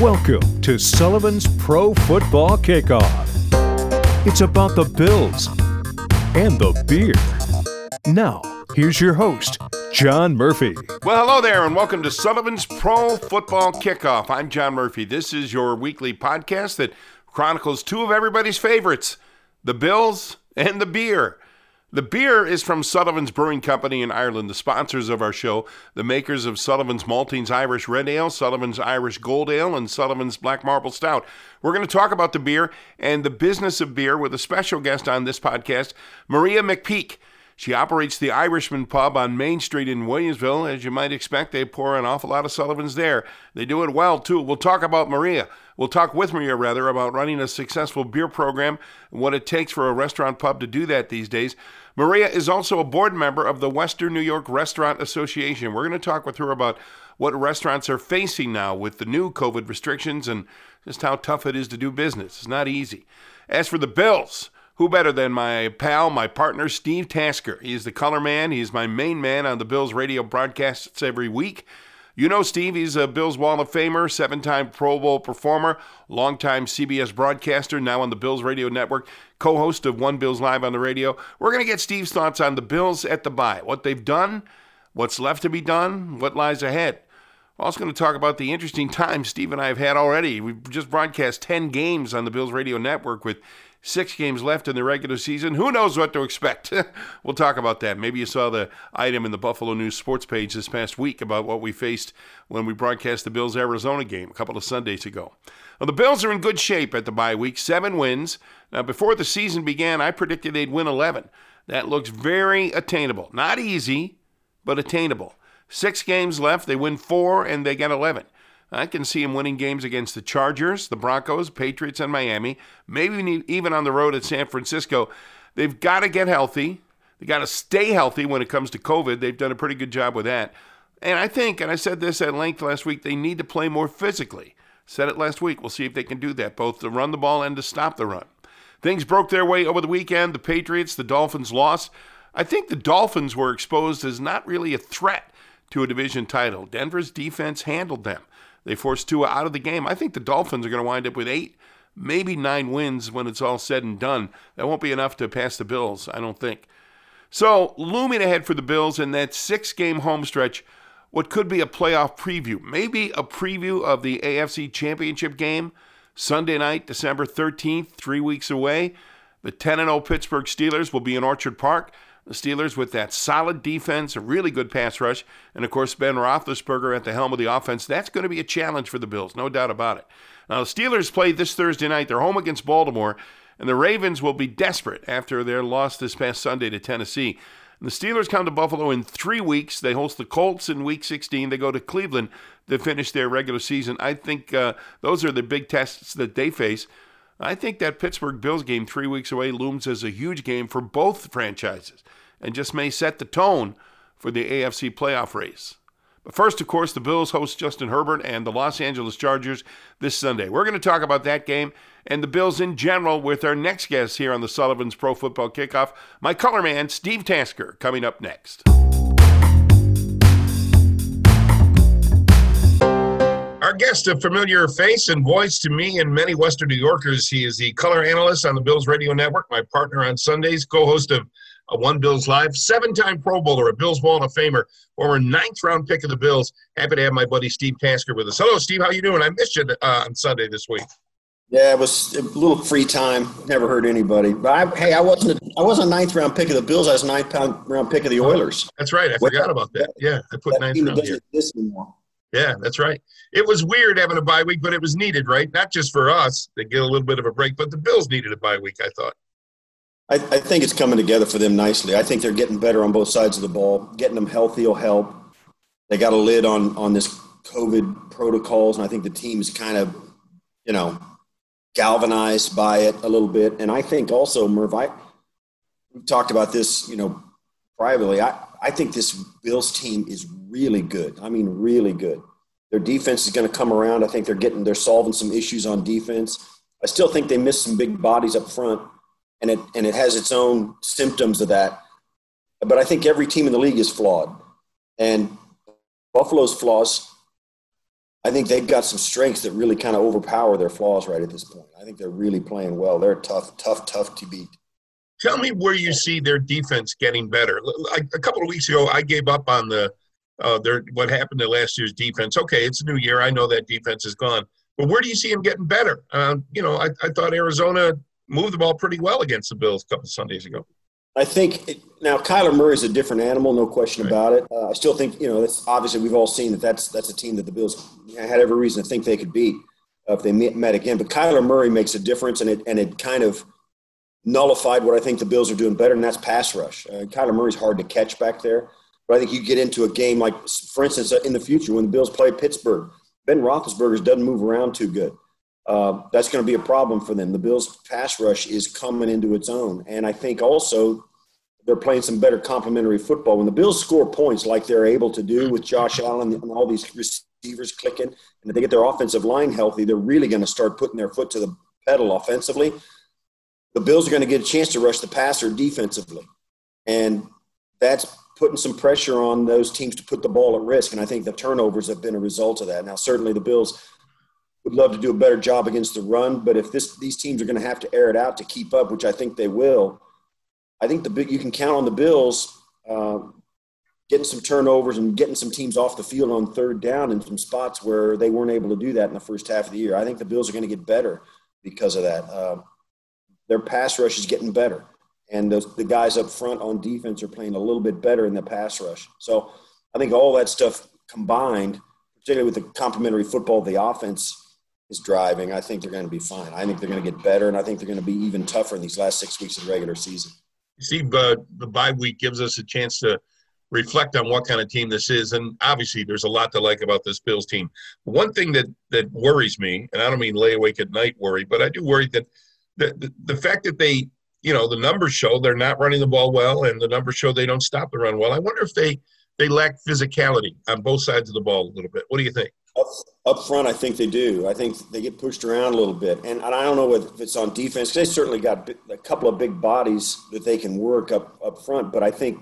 Welcome to Sullivan's Pro Football Kickoff. It's about the Bills and the beer. Now, here's your host, John Murphy. Well, hello there, and welcome to Sullivan's Pro Football Kickoff. I'm John Murphy. This is your weekly podcast that chronicles two of everybody's favorites the Bills and the beer. The beer is from Sullivan's Brewing Company in Ireland, the sponsors of our show, the makers of Sullivan's Maltings Irish Red Ale, Sullivan's Irish Gold Ale, and Sullivan's Black Marble Stout. We're going to talk about the beer and the business of beer with a special guest on this podcast, Maria McPeak. She operates the Irishman Pub on Main Street in Williamsville. As you might expect, they pour an awful lot of Sullivan's there. They do it well, too. We'll talk about Maria. We'll talk with Maria, rather, about running a successful beer program and what it takes for a restaurant pub to do that these days. Maria is also a board member of the Western New York Restaurant Association. We're going to talk with her about what restaurants are facing now with the new COVID restrictions and just how tough it is to do business. It's not easy. As for the Bills, who better than my pal, my partner, Steve Tasker? He's the color man. He's my main man on the Bills radio broadcasts every week. You know Steve, he's a Bills Wall of Famer, seven time Pro Bowl performer, longtime CBS broadcaster, now on the Bills Radio Network, co host of One Bills Live on the radio. We're going to get Steve's thoughts on the Bills at the bye, what they've done, what's left to be done, what lies ahead. We're also going to talk about the interesting time Steve and I have had already. We've just broadcast 10 games on the Bills Radio Network with Six games left in the regular season. Who knows what to expect? we'll talk about that. Maybe you saw the item in the Buffalo News sports page this past week about what we faced when we broadcast the Bills Arizona game a couple of Sundays ago. Well, the Bills are in good shape at the bye week, seven wins. Now, before the season began, I predicted they'd win 11. That looks very attainable. Not easy, but attainable. Six games left. They win four, and they get 11. I can see him winning games against the Chargers, the Broncos, Patriots, and Miami, maybe even on the road at San Francisco. They've got to get healthy. They got to stay healthy when it comes to COVID. They've done a pretty good job with that. And I think, and I said this at length last week, they need to play more physically. Said it last week. We'll see if they can do that, both to run the ball and to stop the run. Things broke their way over the weekend. The Patriots, the Dolphins lost. I think the Dolphins were exposed as not really a threat to a division title. Denver's defense handled them. They forced Tua out of the game. I think the Dolphins are going to wind up with eight, maybe nine wins when it's all said and done. That won't be enough to pass the Bills, I don't think. So, looming ahead for the Bills in that six game home stretch, what could be a playoff preview, maybe a preview of the AFC Championship game, Sunday night, December 13th, three weeks away. The 10 0 Pittsburgh Steelers will be in Orchard Park. The Steelers with that solid defense, a really good pass rush, and of course Ben Roethlisberger at the helm of the offense. That's going to be a challenge for the Bills, no doubt about it. Now the Steelers play this Thursday night. They're home against Baltimore, and the Ravens will be desperate after their loss this past Sunday to Tennessee. The Steelers come to Buffalo in three weeks. They host the Colts in Week 16. They go to Cleveland to finish their regular season. I think uh, those are the big tests that they face. I think that Pittsburgh Bills game three weeks away looms as a huge game for both franchises and just may set the tone for the AFC playoff race. But first, of course, the Bills host Justin Herbert and the Los Angeles Chargers this Sunday. We're going to talk about that game and the Bills in general with our next guest here on the Sullivan's Pro Football Kickoff, my color man, Steve Tasker, coming up next. Our guest, a familiar face and voice to me and many Western New Yorkers. He is the color analyst on the Bills Radio Network, my partner on Sundays, co host of a One Bills Live, seven time Pro Bowler, a Bills Wall of Famer, former ninth round pick of the Bills. Happy to have my buddy Steve Tasker with us. Hello, Steve. How you doing? I missed you uh, on Sunday this week. Yeah, it was a little free time. Never hurt anybody. But I, hey, I wasn't. A, I wasn't a ninth round pick of the Bills. I was a ninth round pick of the Oilers. That's right. I forgot about that. Yeah, I put ninth round here. Yeah, that's right. It was weird having a bye week, but it was needed, right? Not just for us to get a little bit of a break, but the Bills needed a bye week. I thought. I, I think it's coming together for them nicely. I think they're getting better on both sides of the ball. Getting them healthy will help. They got a lid on on this COVID protocols, and I think the team's kind of, you know, galvanized by it a little bit. And I think also, Murph, I we've talked about this, you know, privately. I, I think this Bills team is really good. I mean, really good. Their defense is going to come around. I think they're getting they're solving some issues on defense. I still think they missed some big bodies up front, and it and it has its own symptoms of that. But I think every team in the league is flawed, and Buffalo's flaws I think they've got some strengths that really kind of overpower their flaws right at this point. I think they're really playing well. They're tough, tough, tough to beat. Tell me where you see their defense getting better. A couple of weeks ago, I gave up on the uh, their what happened to last year's defense. Okay, it's a new year. I know that defense is gone, but where do you see them getting better? Uh, you know, I, I thought Arizona moved the ball pretty well against the Bills a couple Sundays ago. I think it, now Kyler Murray is a different animal, no question right. about it. Uh, I still think you know that's obviously we've all seen that that's that's a team that the Bills had every reason to think they could beat uh, if they met again. But Kyler Murray makes a difference, and it and it kind of nullified what I think the Bills are doing better, and that's pass rush. Uh, Kyler Murray's hard to catch back there, but I think you get into a game like, for instance, uh, in the future when the Bills play Pittsburgh, Ben Roethlisberger doesn't move around too good. Uh, that's going to be a problem for them. The Bills' pass rush is coming into its own, and I think also they're playing some better complementary football. When the Bills score points like they're able to do with Josh Allen and all these receivers clicking, and if they get their offensive line healthy, they're really going to start putting their foot to the pedal offensively. The Bills are going to get a chance to rush the passer defensively, and that's putting some pressure on those teams to put the ball at risk. And I think the turnovers have been a result of that. Now, certainly the Bills would love to do a better job against the run, but if this these teams are going to have to air it out to keep up, which I think they will I think the you can count on the Bills uh, getting some turnovers and getting some teams off the field on third down in some spots where they weren't able to do that in the first half of the year. I think the Bills are going to get better because of that. Uh, their pass rush is getting better, and those, the guys up front on defense are playing a little bit better in the pass rush. So I think all that stuff combined, particularly with the complementary football the offense is driving, I think they're going to be fine. I think they're going to get better, and I think they're going to be even tougher in these last six weeks of the regular season see, but the bye week gives us a chance to reflect on what kind of team this is. And obviously, there's a lot to like about this Bills team. One thing that that worries me, and I don't mean lay awake at night worry, but I do worry that the, the, the fact that they, you know, the numbers show they're not running the ball well, and the numbers show they don't stop the run well. I wonder if they they lack physicality on both sides of the ball a little bit. What do you think? Up, up front, I think they do. I think they get pushed around a little bit, and, and I don't know if it's on defense. They certainly got a couple of big bodies that they can work up up front, but I think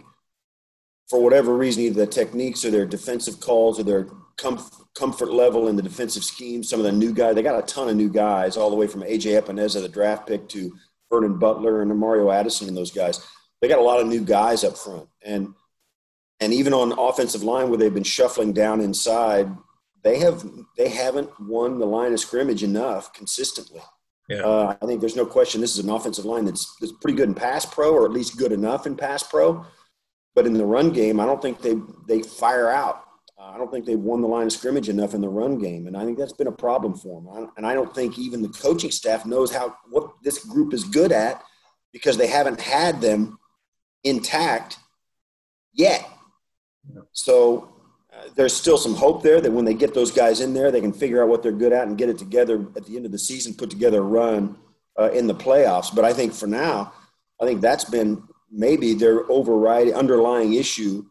for whatever reason, either the techniques or their defensive calls or their comf- comfort level in the defensive scheme, some of the new guys, they got a ton of new guys, all the way from AJ Epenesa, the draft pick, to Vernon Butler and Mario Addison and those guys. They got a lot of new guys up front, and and even on offensive line where they've been shuffling down inside, they have they haven't won the line of scrimmage enough consistently. Yeah. Uh, I think there's no question this is an offensive line that's, that's pretty good in pass pro, or at least good enough in pass pro. But in the run game, I don't think they they fire out. Uh, I don't think they've won the line of scrimmage enough in the run game, and I think that's been a problem for them. and I don't think even the coaching staff knows how what this group is good at because they haven't had them intact yet. So there's still some hope there that when they get those guys in there, they can figure out what they're good at and get it together at the end of the season, put together a run uh, in the playoffs. But I think for now, I think that's been maybe their overriding underlying issue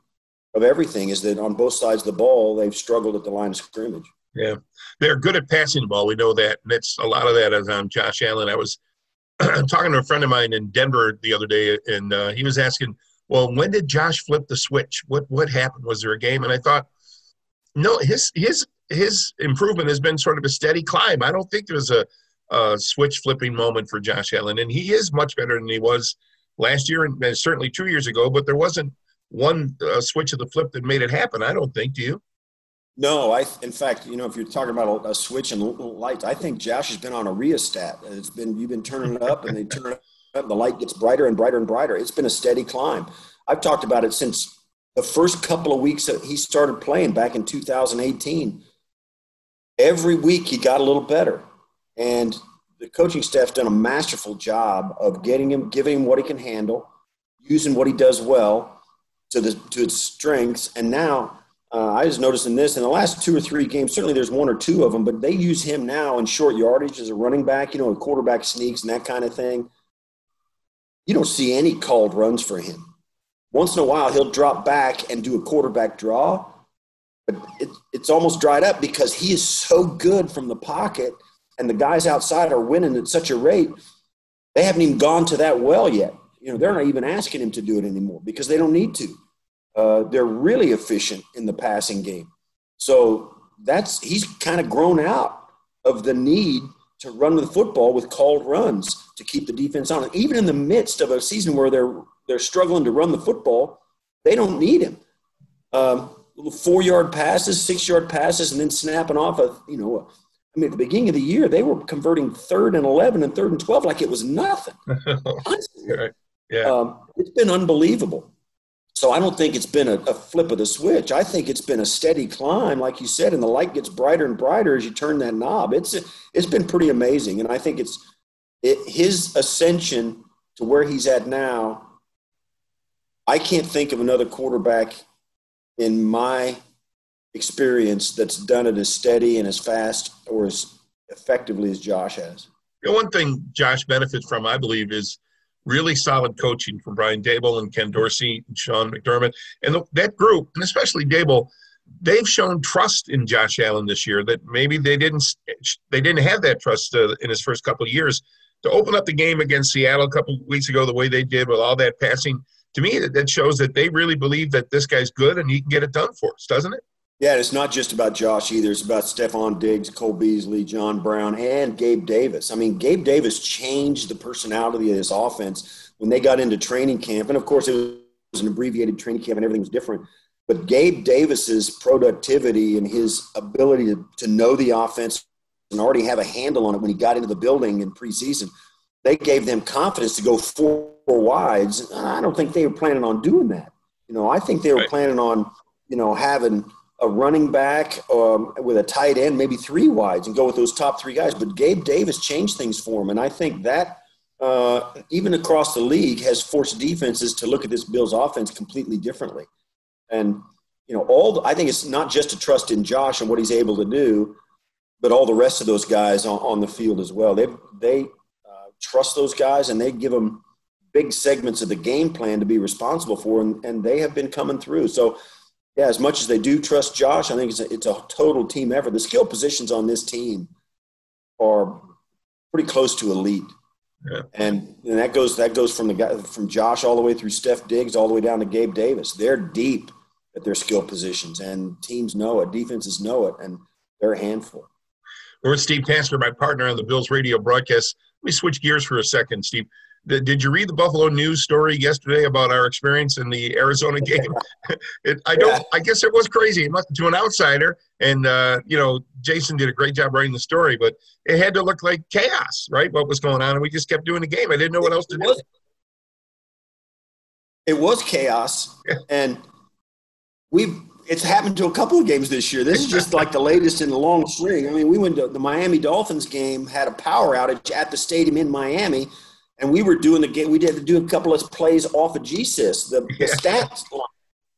of everything is that on both sides of the ball, they've struggled at the line of scrimmage. Yeah, they're good at passing the ball. We know that, and it's a lot of that is on Josh Allen. I was talking to a friend of mine in Denver the other day, and uh, he was asking, "Well, when did Josh flip the switch? What what happened? Was there a game?" And I thought, no, his his his improvement has been sort of a steady climb. I don't think there's a, a switch flipping moment for Josh Allen, and he is much better than he was last year and certainly two years ago. But there wasn't one uh, switch of the flip that made it happen. I don't think. Do you? No, I. In fact, you know, if you're talking about a, a switch and lights, I think Josh has been on a rheostat. It's been you've been turning it up, and they turn it up. The light gets brighter and brighter and brighter. It's been a steady climb. I've talked about it since the first couple of weeks that he started playing back in 2018, every week he got a little better. And the coaching staff done a masterful job of getting him, giving him what he can handle, using what he does well to, the, to its strengths. And now uh, I was noticing this in the last two or three games. Certainly, there's one or two of them, but they use him now in short yardage as a running back. You know, a quarterback sneaks and that kind of thing. You don't see any called runs for him. Once in a while, he'll drop back and do a quarterback draw, but it, it's almost dried up because he is so good from the pocket, and the guys outside are winning at such a rate. They haven't even gone to that well yet. You know, they're not even asking him to do it anymore because they don't need to. Uh, they're really efficient in the passing game. So that's he's kind of grown out of the need to run the football with called runs to keep the defense on. Even in the midst of a season where they're they're struggling to run the football, they don't need him. Um, four yard passes, six yard passes, and then snapping off of you know. I mean, at the beginning of the year, they were converting third and eleven and third and twelve like it was nothing. yeah, um, it's been unbelievable. So I don't think it's been a, a, flip of the switch. I think it's been a steady climb, like you said, and the light gets brighter and brighter as you turn that knob. It's it's been pretty amazing, and I think it's it, his ascension to where he's at now. I can't think of another quarterback in my experience that's done it as steady and as fast or as effectively as Josh has. The one thing Josh benefits from, I believe, is really solid coaching from Brian Daboll and Ken Dorsey and Sean McDermott. And that group, and especially Daboll, they've shown trust in Josh Allen this year that maybe they didn't they didn't have that trust uh, in his first couple of years. To open up the game against Seattle a couple weeks ago, the way they did with all that passing, to me, that shows that they really believe that this guy's good and he can get it done for us, doesn't it? Yeah, it's not just about Josh either. It's about Stefon Diggs, Cole Beasley, John Brown, and Gabe Davis. I mean, Gabe Davis changed the personality of this offense when they got into training camp. And of course, it was an abbreviated training camp and everything was different. But Gabe Davis's productivity and his ability to, to know the offense and already have a handle on it when he got into the building in preseason, they gave them confidence to go four, four wides. I don't think they were planning on doing that. You know, I think they were right. planning on, you know, having – a running back um, with a tight end, maybe three wides, and go with those top three guys. But Gabe Davis changed things for him, and I think that uh, even across the league has forced defenses to look at this Bills offense completely differently. And you know, all the, I think it's not just to trust in Josh and what he's able to do, but all the rest of those guys on, on the field as well. They they trust those guys and they give them big segments of the game plan to be responsible for, and, and they have been coming through. So yeah, as much as they do trust Josh, I think it's a, it's a total team effort. The skill positions on this team are pretty close to elite. Yeah. And, and that goes that goes from the guy from Josh all the way through Steph Diggs all the way down to Gabe Davis. They're deep at their skill positions, and teams know it, defenses know it, and they're a handful. We're Steve Tasker, my partner on the Bills radio broadcast. Let me switch gears for a second, Steve. Did you read the Buffalo News story yesterday about our experience in the Arizona game? it, I don't. Yeah. I guess it was crazy to an outsider, and uh, you know, Jason did a great job writing the story, but it had to look like chaos, right? What was going on, and we just kept doing the game. I didn't know what else to do. It was chaos, and we've. It's happened to a couple of games this year. This is just like the latest in the long string. I mean, we went to the Miami Dolphins game, had a power outage at the stadium in Miami and we were doing the game. We to do a couple of plays off of GSIS, the, the stats,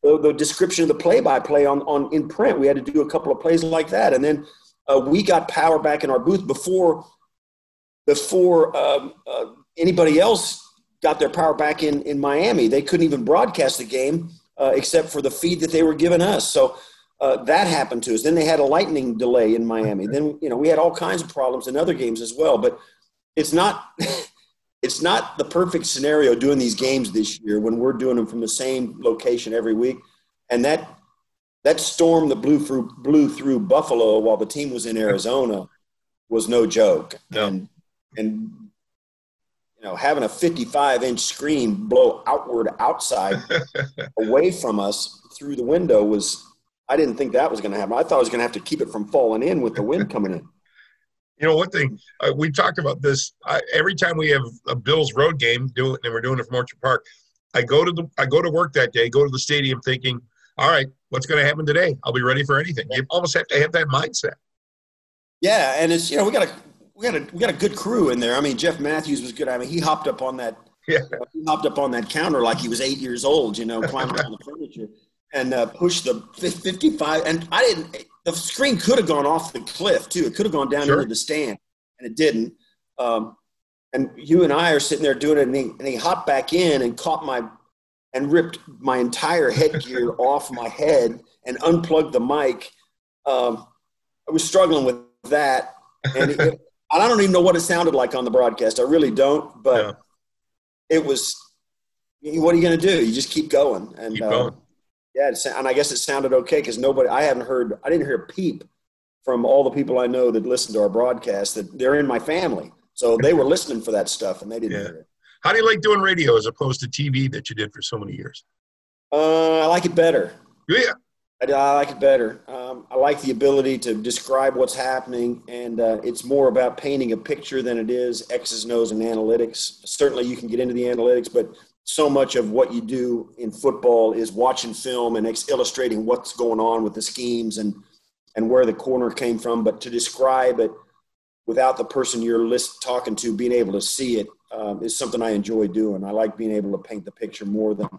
the, the, description of the play-by-play on, on in print. We had to do a couple of plays like that, and then uh, we got power back in our booth before before um, uh, anybody else got their power back in in Miami. They couldn't even broadcast the game uh, except for the feed that they were giving us. So. Uh, that happened to us. Then they had a lightning delay in Miami. Then you know we had all kinds of problems in other games as well. But it's not it's not the perfect scenario doing these games this year when we're doing them from the same location every week. And that that storm that blew through blew through Buffalo while the team was in Arizona was no joke. No. And and know, having a 55 inch screen blow outward outside away from us through the window was I didn't think that was going to happen. I thought I was going to have to keep it from falling in with the wind coming in. You know, one thing uh, we talked about this I, every time we have a Bills road game, do it, and we're doing it from Orchard Park. I go to the I go to work that day, go to the stadium thinking, all right, what's going to happen today? I'll be ready for anything. You almost have to have that mindset. Yeah, and it's you know we got a we got a we got a good crew in there. I mean, Jeff Matthews was good. I mean, he hopped up on that yeah. he hopped up on that counter like he was eight years old. You know, climbing on the furniture and uh, pushed the 55. And I didn't the screen could have gone off the cliff too. It could have gone down sure. into the stand, and it didn't. Um, and you and I are sitting there doing it, and he, and he hopped back in and caught my and ripped my entire headgear off my head and unplugged the mic. Um, I was struggling with that, and it, I don't even know what it sounded like on the broadcast. I really don't, but yeah. it was. What are you going to do? You just keep going, and keep going. Uh, yeah, and I guess it sounded okay because nobody. I haven't heard. I didn't hear a peep from all the people I know that listen to our broadcast that they're in my family. So they were listening for that stuff and they didn't yeah. hear it. How do you like doing radio as opposed to TV that you did for so many years? Uh, I like it better. Yeah. I, I like it better. I like the ability to describe what's happening, and uh, it's more about painting a picture than it is X's and O's and analytics. Certainly, you can get into the analytics, but so much of what you do in football is watching film and ex- illustrating what's going on with the schemes and and where the corner came from. But to describe it without the person you're list, talking to being able to see it um, is something I enjoy doing. I like being able to paint the picture more than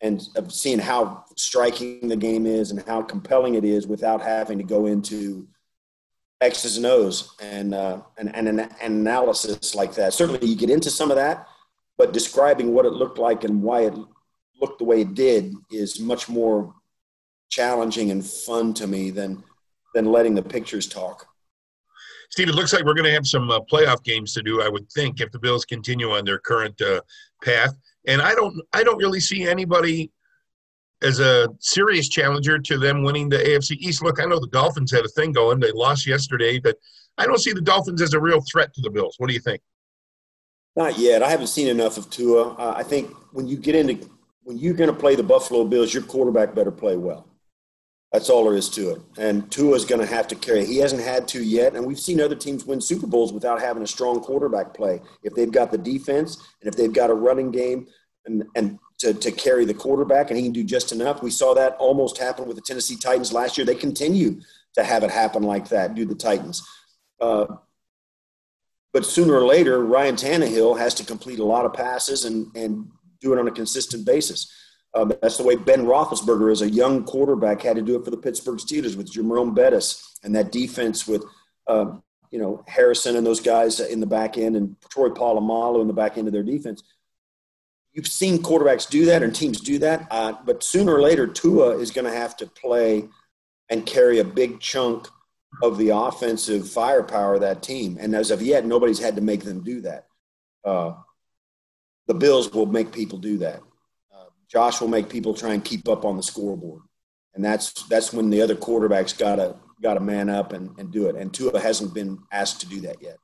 and of seeing how striking the game is and how compelling it is without having to go into X's and O's and, uh, and, and an analysis like that. Certainly, you get into some of that, but describing what it looked like and why it looked the way it did is much more challenging and fun to me than than letting the pictures talk. Steve, it looks like we're going to have some uh, playoff games to do. I would think if the Bills continue on their current uh, path, and I don't, I don't really see anybody as a serious challenger to them winning the AFC East. Look, I know the Dolphins had a thing going; they lost yesterday, but I don't see the Dolphins as a real threat to the Bills. What do you think? Not yet. I haven't seen enough of Tua. Uh, I think when you get into when you're going to play the Buffalo Bills, your quarterback better play well. That's all there is to it. And Tua is going to have to carry. He hasn't had to yet, and we've seen other teams win Super Bowls without having a strong quarterback play. If they've got the defense and if they've got a running game and and to, to carry the quarterback, and he can do just enough. We saw that almost happen with the Tennessee Titans last year. They continue to have it happen like that. Do the Titans. Uh, but sooner or later, Ryan Tannehill has to complete a lot of passes and, and do it on a consistent basis. Uh, that's the way Ben Roethlisberger, as a young quarterback, had to do it for the Pittsburgh Steelers with Jerome Bettis and that defense with, uh, you know, Harrison and those guys in the back end and Troy Polamalu in the back end of their defense. You've seen quarterbacks do that and teams do that, uh, but sooner or later, Tua is going to have to play and carry a big chunk of the offensive firepower of that team. And as of yet, nobody's had to make them do that. Uh, the Bills will make people do that. Josh will make people try and keep up on the scoreboard, and that's that's when the other quarterbacks gotta gotta man up and, and do it. And Tua hasn't been asked to do that yet.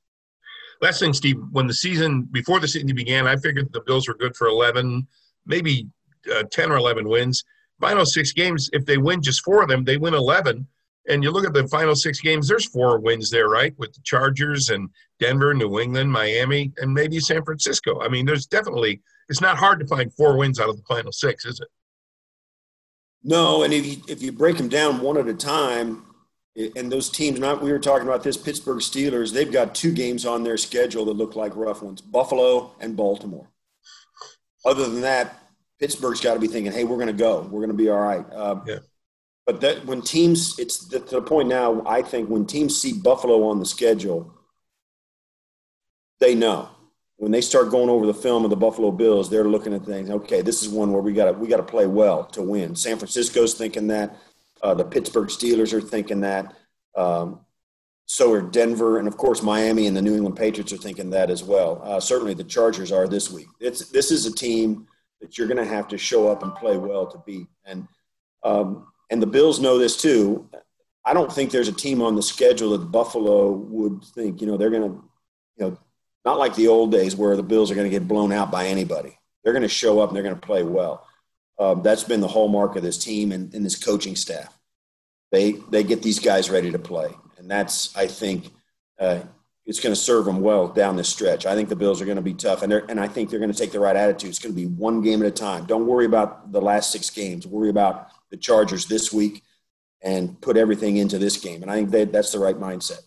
Last thing, Steve, when the season before the season began, I figured the Bills were good for eleven, maybe uh, ten or eleven wins. Final six games, if they win just four of them, they win eleven. And you look at the final six games, there's four wins there, right? With the Chargers and Denver, New England, Miami, and maybe San Francisco. I mean, there's definitely it's not hard to find four wins out of the final six, is it? No, and if you if you break them down one at a time, and those teams, not we were talking about this Pittsburgh Steelers, they've got two games on their schedule that look like rough ones: Buffalo and Baltimore. Other than that, Pittsburgh's got to be thinking, "Hey, we're going to go. We're going to be all right." Uh, yeah. But that when teams, it's to the point now. I think when teams see Buffalo on the schedule, they know when they start going over the film of the Buffalo Bills, they're looking at things. Okay, this is one where we got to we got to play well to win. San Francisco's thinking that. Uh, the Pittsburgh Steelers are thinking that. Um, so are Denver, and of course Miami and the New England Patriots are thinking that as well. Uh, certainly, the Chargers are this week. It's this is a team that you're going to have to show up and play well to beat, and um, and the Bills know this too. I don't think there's a team on the schedule that Buffalo would think you know they're going to you know not like the old days where the Bills are going to get blown out by anybody. They're going to show up and they're going to play well. Um, that's been the hallmark of this team and, and, this coaching staff. They they get these guys ready to play, and that's I think uh, it's going to serve them well down this stretch. I think the Bills are going to be tough, and and I think they're going to take the right attitude. It's going to be one game at a time. Don't worry about the last six games. Worry about the Chargers this week, and put everything into this game. And I think that that's the right mindset.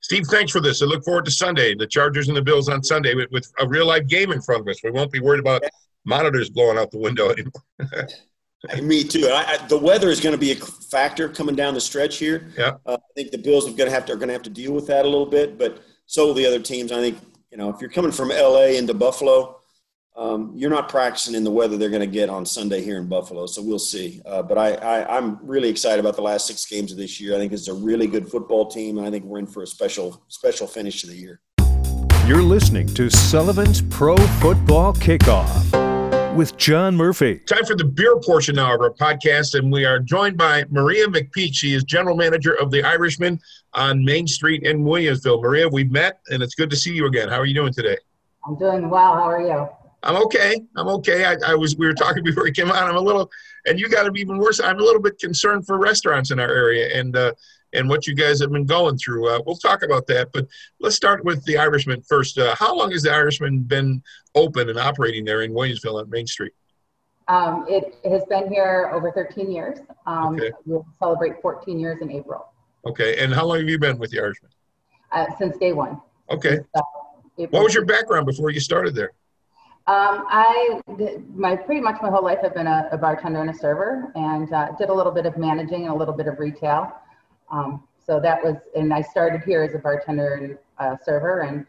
Steve, thanks for this. I look forward to Sunday, the Chargers and the Bills on Sunday with, with a real life game in front of us. We won't be worried about monitors blowing out the window anymore. Me too. I, I, the weather is going to be a factor coming down the stretch here. Yeah. Uh, I think the Bills are going to have to are going to have to deal with that a little bit, but so will the other teams. I think you know if you're coming from LA into Buffalo, um, you're not practicing in the weather they're going to get on Sunday here in Buffalo. So we'll see. Uh, but I, I, am really excited about the last six games of this year. I think it's a really good football team, and I think we're in for a special special finish to the year. You're listening to Sullivan's Pro Football Kickoff. with John Murphy. Time for the beer portion now of our podcast, and we are joined by Maria McPeak. She is general manager of the Irishman on Main Street in Williamsville. Maria, we've met, and it's good to see you again. How are you doing today? I'm doing well. How are you? I'm okay. I'm okay. I, I was. We were talking before you came on. I'm a little, and you got to be even worse. I'm a little bit concerned for restaurants in our area, and uh, and what you guys have been going through. Uh, we'll talk about that, but let's start with the Irishman first. Uh, how long has the Irishman been open and operating there in Williamsville on Main Street? Um, it has been here over 13 years. Um, Okay. We'll celebrate 14 years in April, Okay, and how long have you been with the Irishman? uh, since day one. Okay, So, April- what was your background before you started there? Um, I, my, pretty much my whole life I've been a, a bartender and a server and uh, did a little bit of managing and a little bit of retail. Um, so that was, and I started here as a bartender and uh, server and,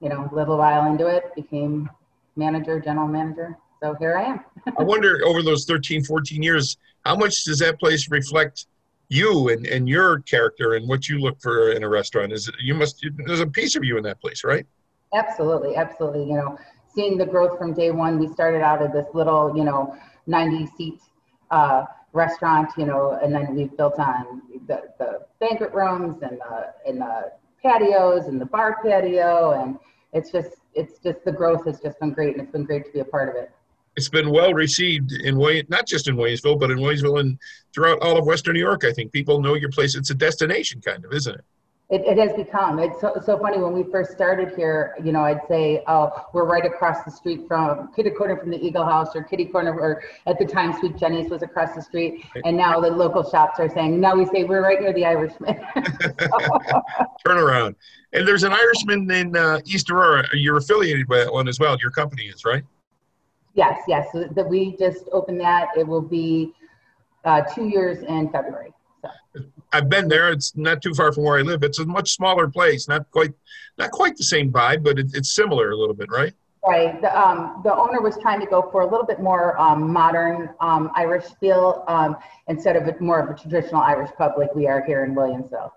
you know, a little while into it, became manager, general manager. So here I am. I wonder over those 13, 14 years, how much does that place reflect you and, and your character and what you look for in a restaurant? Is it, you must, there's a piece of you in that place, right? Absolutely, absolutely. You know, seeing the growth from day one, we started out at this little, you know, 90 seat uh, restaurant, you know, and then we've built on the, the banquet rooms and the, and the patios and the bar patio. And it's just, it's just, the growth has just been great and it's been great to be a part of it. It's been well received in William, not just in Waynesville, but in Waynesville and throughout all of Western New York. I think people know your place. It's a destination kind of, isn't it? It, it has become. It's so, so funny when we first started here. You know, I'd say, "Oh, we're right across the street from kitty corner from the Eagle House, or kitty corner, or at the time, Sweet Jenny's was across the street." And now the local shops are saying, "Now we say we're right near the Irishman." Turn around. And there's an Irishman in uh, East Aurora. You're affiliated with that one as well. Your company is, right? yes, yes. So that we just opened that. It will be uh, two years in February. I've been there. It's not too far from where I live. It's a much smaller place. Not quite, not quite the same vibe, but it, it's similar a little bit, right? Right. The, um, the owner was trying to go for a little bit more um, modern um, Irish feel um, instead of a, more of a traditional Irish pub like we are here in Williamsville.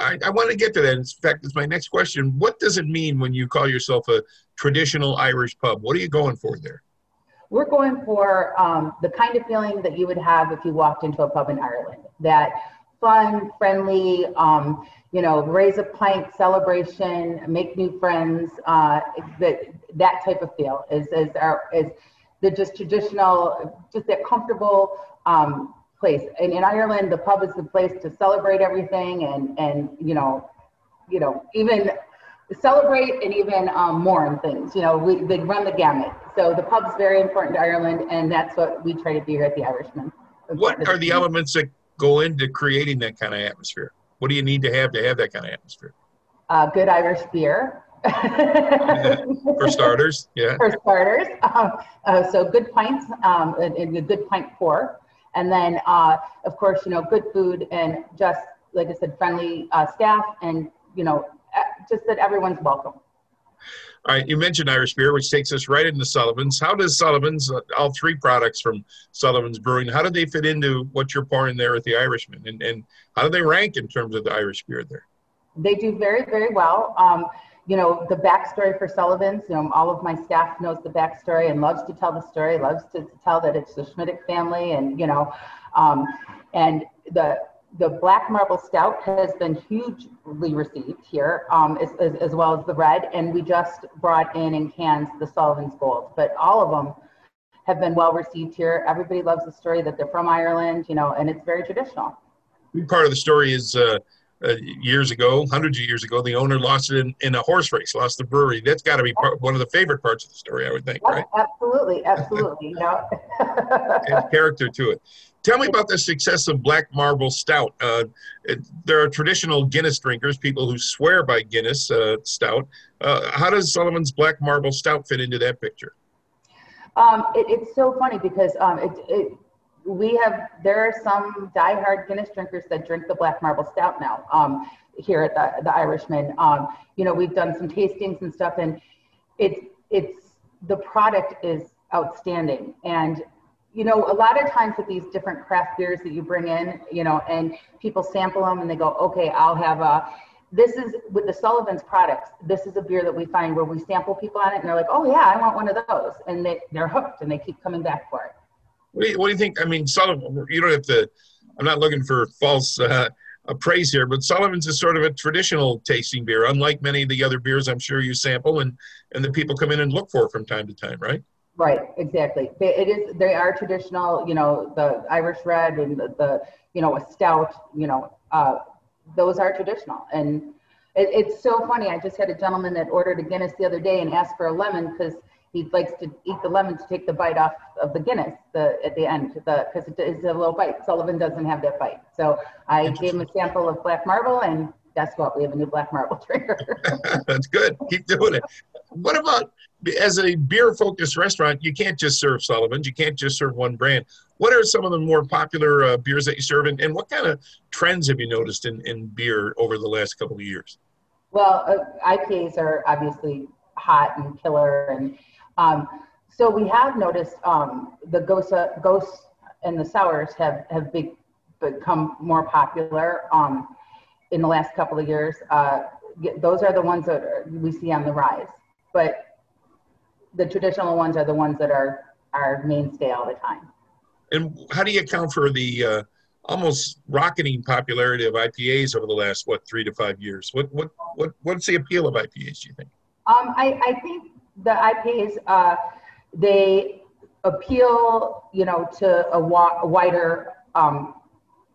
I, I want to get to that. In fact, it's my next question. What does it mean when you call yourself a traditional Irish pub? What are you going for there? We're going for um, the kind of feeling that you would have if you walked into a pub in Ireland. That fun, friendly, um, you know, raise a pint celebration, make new friends. Uh, that that type of feel is is our is the just traditional, just that comfortable um, place. And in Ireland, the pub is the place to celebrate everything, and and you know, you know, even celebrate and even um, mourn things. You know, we they run the gamut. So the pub's very important to Ireland, and that's what we try to do here at the Irishman. What are the elements that go into creating that kind of atmosphere? What do you need to have to have that kind of atmosphere? Uh, good Irish beer. For starters, yeah. For starters, um, uh, so good pints um, and, and a good pint pour, and then uh, of course you know good food and just like I said, friendly uh, staff, and you know uh, just that everyone's welcome. All right, you mentioned Irish beer, which takes us right into Sullivan's. How does Sullivan's, uh, all three products from Sullivan's Brewing, how do they fit into what you're pouring there at the Irishman? And, and how do they rank in terms of the Irish beer there? They do very, very well. Um, you know, the backstory for Sullivan's, you know, all of my staff knows the backstory and loves to tell the story, loves to, tell that it's the Smithwick family and, you know, um, and the, the black marble stout has been hugely received here, um, as, as, as well as the red. And we just brought in in cans the Sullivan's Gold, but all of them have been well received here. Everybody loves the story that they're from Ireland, you know, and it's very traditional. Part of the story is uh, uh, years ago, hundreds of years ago, the owner lost it in, in a horse race, lost the brewery. That's got to be part, one of the favorite parts of the story, I would think, right? Absolutely, absolutely. you know. and character to it. Tell me about the success of Black Marble Stout. Uh, it, there are traditional Guinness drinkers, people who swear by Guinness uh, Stout. Uh, how does Sullivan's Black Marble Stout fit into that picture? Um, it, it's so funny because um, it, we have there are some diehard Guinness drinkers that drink the Black Marble Stout now um, here at the, the Irishman. Um, you know, we've done some tastings and stuff, and it's it's the product is outstanding. And you know, a lot of times with these different craft beers that you bring in, you know, and people sample them and they go, okay, I'll have a this is with the Sullivan's products. This is a beer that we find where we sample people on it, and they're like, "Oh yeah, I want one of those," and they they're hooked and they keep coming back for it. What do you, what do you think? I mean, Sullivan. You don't have to. I'm not looking for false uh, praise here, but Sullivan's is sort of a traditional tasting beer, unlike many of the other beers I'm sure you sample and and the people come in and look for from time to time, right? Right, exactly. They, it is. They are traditional. You know, the Irish Red and the, the you know a stout. You know, uh, those are traditional. And it, it's so funny. I just had a gentleman that ordered a Guinness the other day and asked for a lemon because he likes to eat the lemon to take the bite off of the Guinness the, at the end because it is a little bite. Sullivan doesn't have that bite. So I gave him a sample of black marble and guess what? We have a new black marble drinker. That's good. Keep doing it. What about as a beer focused restaurant? You can't just serve Sullivan's. You can't just serve one brand. What are some of the more popular uh, beers that you serve, and, and what kind of trends have you noticed in, in beer over the last couple of years? Well, uh, IPAs are obviously hot and killer, and um, so we have noticed um, the ghost, ghosts and the sours have have become more popular um, in the last couple of years. Uh, those are the ones that we see on the rise, but the traditional ones are the ones that are are mainstay all the time. And how do you account for the uh, almost rocketing popularity of IPAs over the last what three to five years? What what what what's the appeal of IPAs? Do you think? Um, I, I think the IPAs uh, they appeal, you know, to a, wa- a wider um,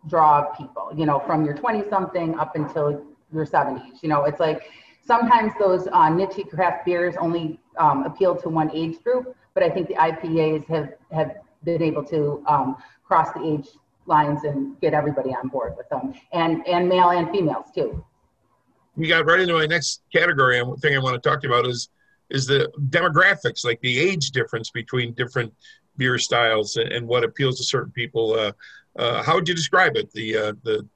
draw of people. You know, from your twenty something up until your seventies. You know, it's like sometimes those uh, niche craft beers only um, appeal to one age group, but I think the IPAs have have been able to um, cross the age lines and get everybody on board with them, and and male and females too. You got right into my next category. And thing I want to talk to you about is is the demographics, like the age difference between different beer styles and, and what appeals to certain people. Uh, uh, how would you describe it? The uh, the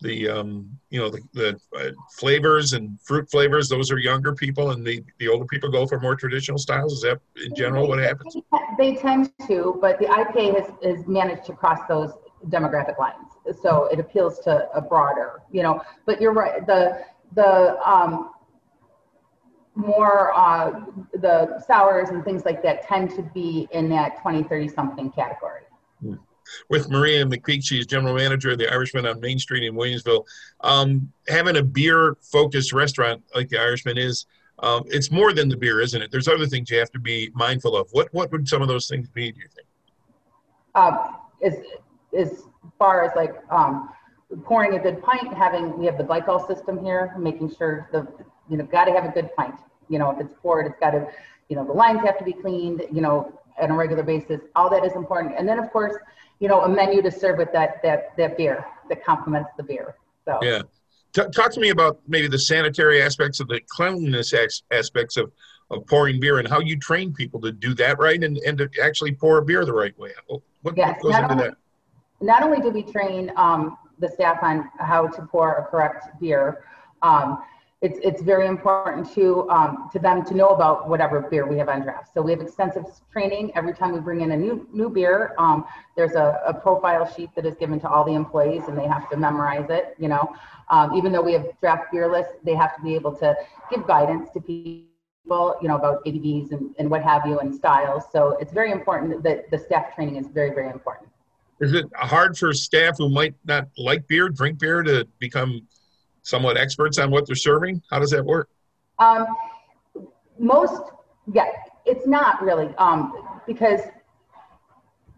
the um, you know the, the uh, flavors and fruit flavors those are younger people and the, the older people go for more traditional styles. Is that in general what happens? they tend to but the ipa has, has managed to cross those demographic lines. So it appeals to a broader you know but you're right the the um, more uh, the sours and things like that tend to be in that 20 30 something category. Hmm with Maria McPeak. She's general manager of the Irishman on Main Street in Williamsville. Um, having a beer focused restaurant like the Irishman is, um, it's more than the beer, isn't it? There's other things you have to be mindful of. What what would some of those things be? Do you think? Um, as as far as like um, pouring a good pint, having we have the glycol system here, making sure the you know got to have a good pint. You know, if it's poured, it's got to, you know, the lines have to be cleaned. You know, on a regular basis. All that is important. And then of course, you know, a menu to serve with that that that beer that complements the beer. So yeah. T- talk to me about maybe the sanitary aspects of the cleanliness aspects of, of pouring beer and how you train people to do that right and, and to actually pour a beer the right way. What, yes, what goes into only, that? Not only do we train um, the staff on how to pour a correct beer, um, it's, it's very important to, um, to them to know about whatever beer we have on draft. So we have extensive training every time we bring in a new, new beer. Um, there's a, a profile sheet that is given to all the employees and they have to memorize it, you know. Um, even though we have draft beer lists, they have to be able to give guidance to people, you know, about ABVs and, and what have you and styles. So it's very important that the staff training is very, very important. Is it hard for staff who might not like beer, drink beer, to become somewhat experts on what they're serving? How does that work? Um, most, yeah, it's not really um, because,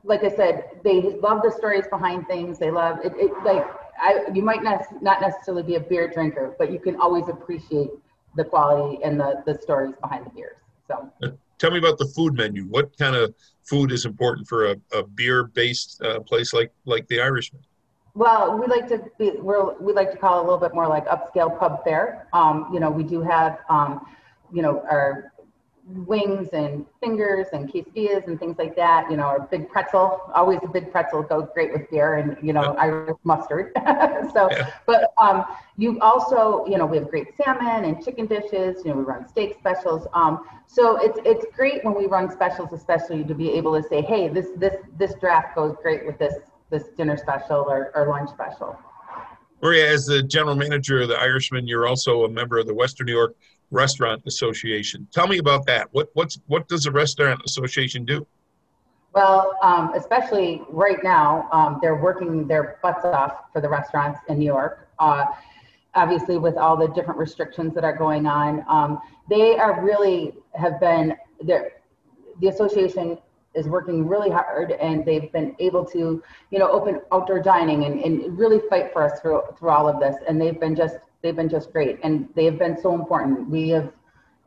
like I said, they love the stories behind things. They love it. it like I, you might not not necessarily be a beer drinker, but you can always appreciate the quality and the the stories behind the beers. So. Uh, tell me about the food menu. What kind of food is important for a, a beer-based uh, place like like the Irishman? Well, we like to be, we're, we like to call it a little bit more like upscale pub fare. Um, you know, we do have, um, you know, our wings and fingers and quesadillas and things like that. You know, our big pretzel, always a big pretzel goes great with beer and, you know, yeah. Irish mustard. so, yeah. but um, you also, you know, we have great salmon and chicken dishes. You know, we run steak specials. Um, so it's it's great when we run specials, especially to be able to say, hey, this this this draft goes great with this this dinner special or, or lunch special. Maria, as the general manager of the Irishman, you're also a member of the Western New York Restaurant Association. Tell me about that. What what's what does the Restaurant Association do? Well, um, especially right now, um, they're working their butts off for the restaurants in New York. Uh, obviously, with all the different restrictions that are going on, um, they are really have been there. The association is working really hard, and they've been able to, you know, open outdoor dining and, and really fight for us through through all of this. And they've been just they've been just great, and they have been so important. We have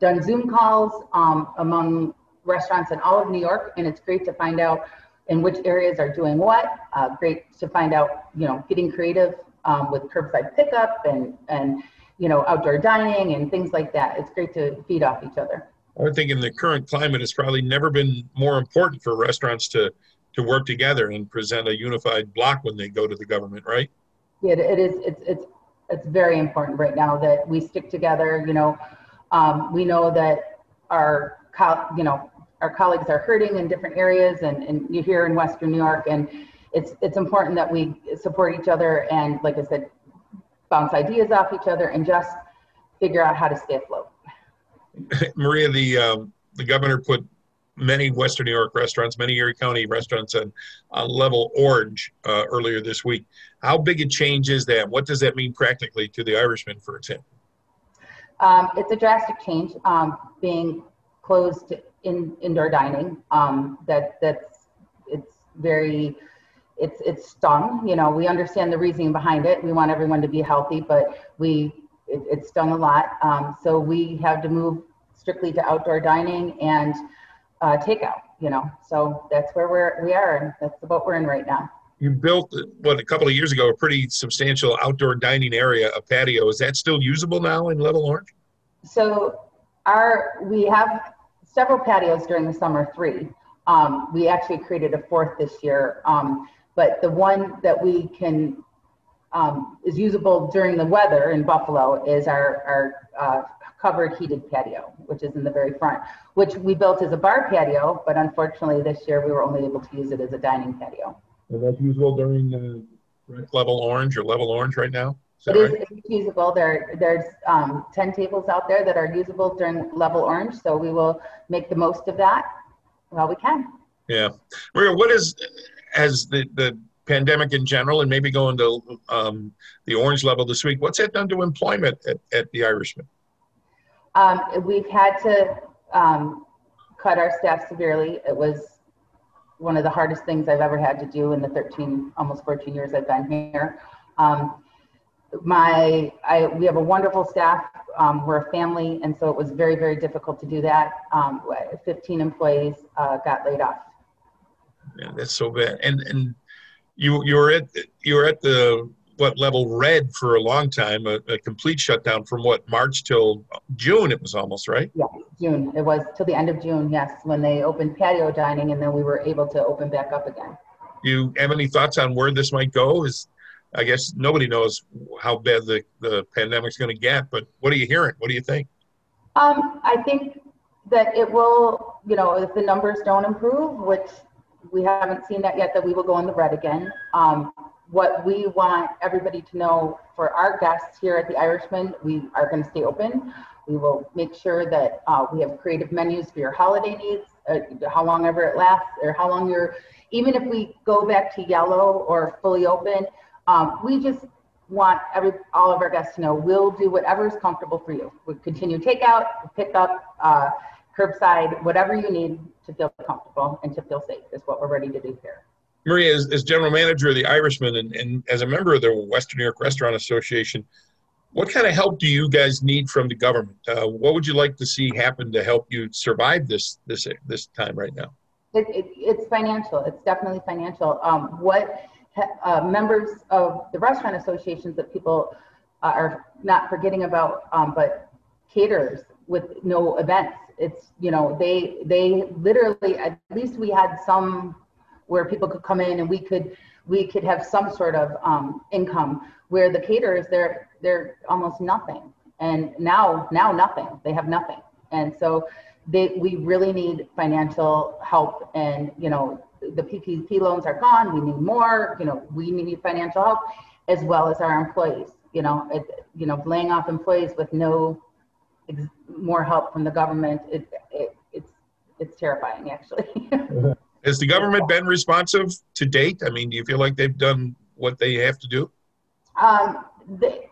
done Zoom calls um, among restaurants in all of New York, and it's great to find out in which areas are doing what. Uh, great to find out, you know, getting creative um, with curbside pickup and and you know outdoor dining and things like that. It's great to feed off each other. I think in the current climate, it's probably never been more important for restaurants to to work together and present a unified bloc when they go to the government, right? Yeah, it is. It's it's it's very important right now that we stick together. You know, um, we know that our you know our colleagues are hurting in different areas, and and you're here in Western New York, and it's it's important that we support each other and, like I said, bounce ideas off each other and just figure out how to stay afloat. Maria, the um, the governor put many Western New York restaurants, many Erie County restaurants on, on level orange uh, earlier this week. How big a change is that? What does that mean practically to the Irishman, for example? Um, it's a drastic change, um, being closed in indoor dining. Um, that that's it's very it's it's stung. You know, we understand the reasoning behind it. We want everyone to be healthy, but we it, it stung a lot. Um, so we have to move strictly to outdoor dining and uh, takeout. You know, so that's where we're we are, and that's the boat we're in right now. You built what a couple of years ago a pretty substantial outdoor dining area, a patio. Is that still usable now in Level Orange? So our we have several patios during the summer. Three. Um, we actually created a fourth this year, um, but the one that we can um, is usable during the weather in Buffalo is our, our uh, covered heated patio, which is in the very front, which we built as a bar patio, but unfortunately this year we were only able to use it as a dining patio. And that's usable during the level orange or level orange right now? Is it is right? usable. There, there's um, 10 tables out there that are usable during level orange, so we will make the most of that while we can. Yeah. Maria, what is, as the, the pandemic in general and maybe going to um, the orange level this week, what's that done to employment at, at the Irishman? Um, we've had to um, cut our staff severely. It was one of the hardest things I've ever had to do in the 13, almost 14 years I've been here. Um, my, I, we have a wonderful staff. Um, we're a family, and so it was very, very difficult to do that. Um, 15 employees uh, got laid off. Yeah, that's so bad. And and you you were at you were at the what level red for a long time, a, a, complete shutdown from what March till June. It was almost right. Yeah, June. It was till the end of June. Yes, when they opened patio dining, and then we were able to open back up again. You have any thoughts on where this might go? Is I guess nobody knows how bad the the pandemic's going to get, but what are you hearing? What do you think? Um, I think that it will. You know, if the numbers don't improve, which we haven't seen that yet, that we will go in the red again. Um, what we want everybody to know for our guests here at the Irishman, we are going to stay open. We will make sure that uh, we have creative menus for your holiday needs, uh, how long ever it lasts, or how long you're, even if we go back to yellow or fully open, um, we just want every all of our guests to know we'll do whatever is comfortable for you. We continue takeout, pick up, uh, curbside, whatever you need to feel comfortable and to feel safe is what we're ready to do here. Maria, as, as general manager of the Irishman and, and as a member of the Western New York Restaurant Association, what kind of help do you guys need from the government? Uh, what would you like to see happen to help you survive this this this time right now? It, it, it's financial. It's definitely financial. Um, what uh, members of the restaurant associations that people are not forgetting about, um, but caterers with no events. It's you know they they literally at least we had some where people could come in and we could we could have some sort of um, income. Where the caterers they're they're almost nothing. And now now nothing. They have nothing. And so they we really need financial help and you know the ppp loans are gone. We need more you know we need financial help as well as our employees. You know, it, you know, laying off employees with no more help from the government, it, it, it's it's terrifying, actually. Has the government been responsive to date? I mean, do you feel like they've done what they have to do? Um, they,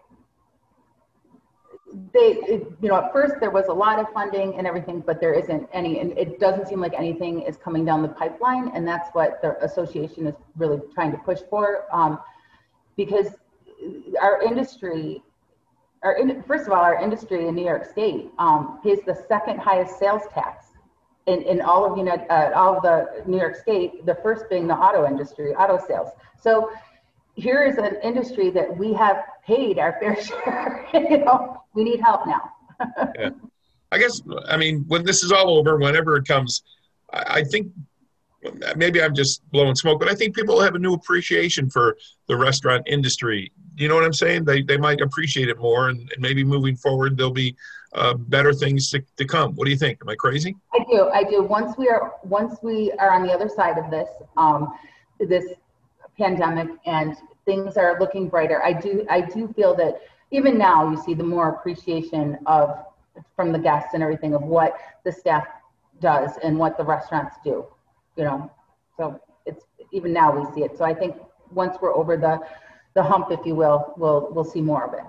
they, it- you know, at first there was a lot of funding and everything, but there isn't any, and it doesn't seem like anything is coming down the pipeline, and that's what the association is really trying to push for. Um, because our industry, our, in- first of all, our industry in New York State, um, pays the second highest sales tax in, in all of United, uh, all of the New York State, the first being the auto industry, auto sales. So here is an industry that we have paid our fair share. you know, we need help now. yeah. I guess, I mean, when this is all over, whenever it comes, I, I think maybe I'm just blowing smoke, but I think people have a new appreciation for the restaurant industry. You know what I'm saying? They, they might appreciate it more, and, and maybe moving forward, there'll be uh, better things to, to come. What do you think? Am I crazy? I do, I do. Once we are, once we are on the other side of this, um, this pandemic and things are looking brighter, I do, I do feel that even now you see the more appreciation of, from the guests and everything of what the staff does and what the restaurants do, you know? So it's, even now we see it. So I think once we're over the, the hump, if you will, we'll, we'll see more of it.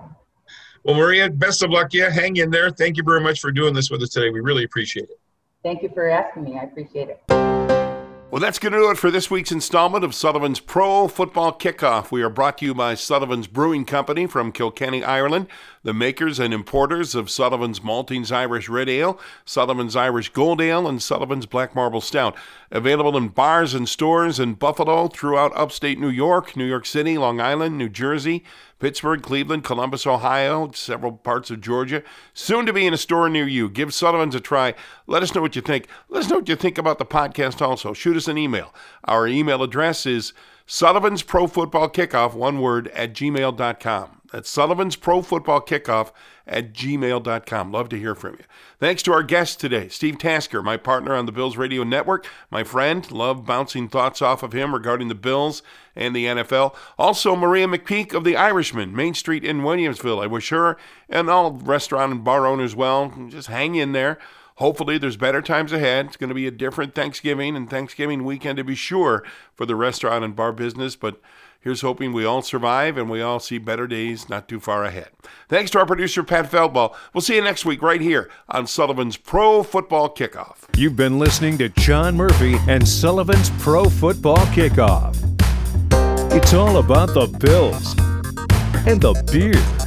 Well, Maria, best of luck. Yeah, hang in there. Thank you very much for doing this with us today. We really appreciate it. Thank you for asking me. I appreciate it. Well, that's going to do it for this week's installment of Sullivan's Pro Football Kickoff. We are brought to you by Sullivan's Brewing Company from Kilkenny, Ireland, the makers and importers of Sullivan's Maltings Irish Red Ale, Sullivan's Irish Gold Ale, and Sullivan's Black Marble Stout. Available in bars and stores in Buffalo, throughout upstate New York, New York City, Long Island, New Jersey, Pittsburgh, Cleveland, Columbus, Ohio, several parts of Georgia. Soon to be in a store near you. Give Sullivan's a try. Let us know what you think. Let us know what you think about the podcast also. Shoot us an email. Our email address is Sullivan's Pro Football Kickoff, one word, at gmail.com. That's Sullivan's Pro Football Kickoff at gmail.com. Love to hear from you. Thanks to our guest today, Steve Tasker, my partner on the Bills Radio Network, my friend. Love bouncing thoughts off of him regarding the Bills and the NFL. Also, Maria McPeak of The Irishman, Main Street in Williamsville. I wish her and all restaurant and bar owners well. Just hang in there. Hopefully, there's better times ahead. It's going to be a different Thanksgiving and Thanksgiving weekend to be sure for the restaurant and bar business, but here's hoping we all survive and we all see better days not too far ahead. Thanks to our producer, Pat Feldball. We'll see you next week right here on Sullivan's Pro Football Kickoff. You've been listening to John Murphy and Sullivan's Pro Football Kickoff. It's all about the Bills and the beer.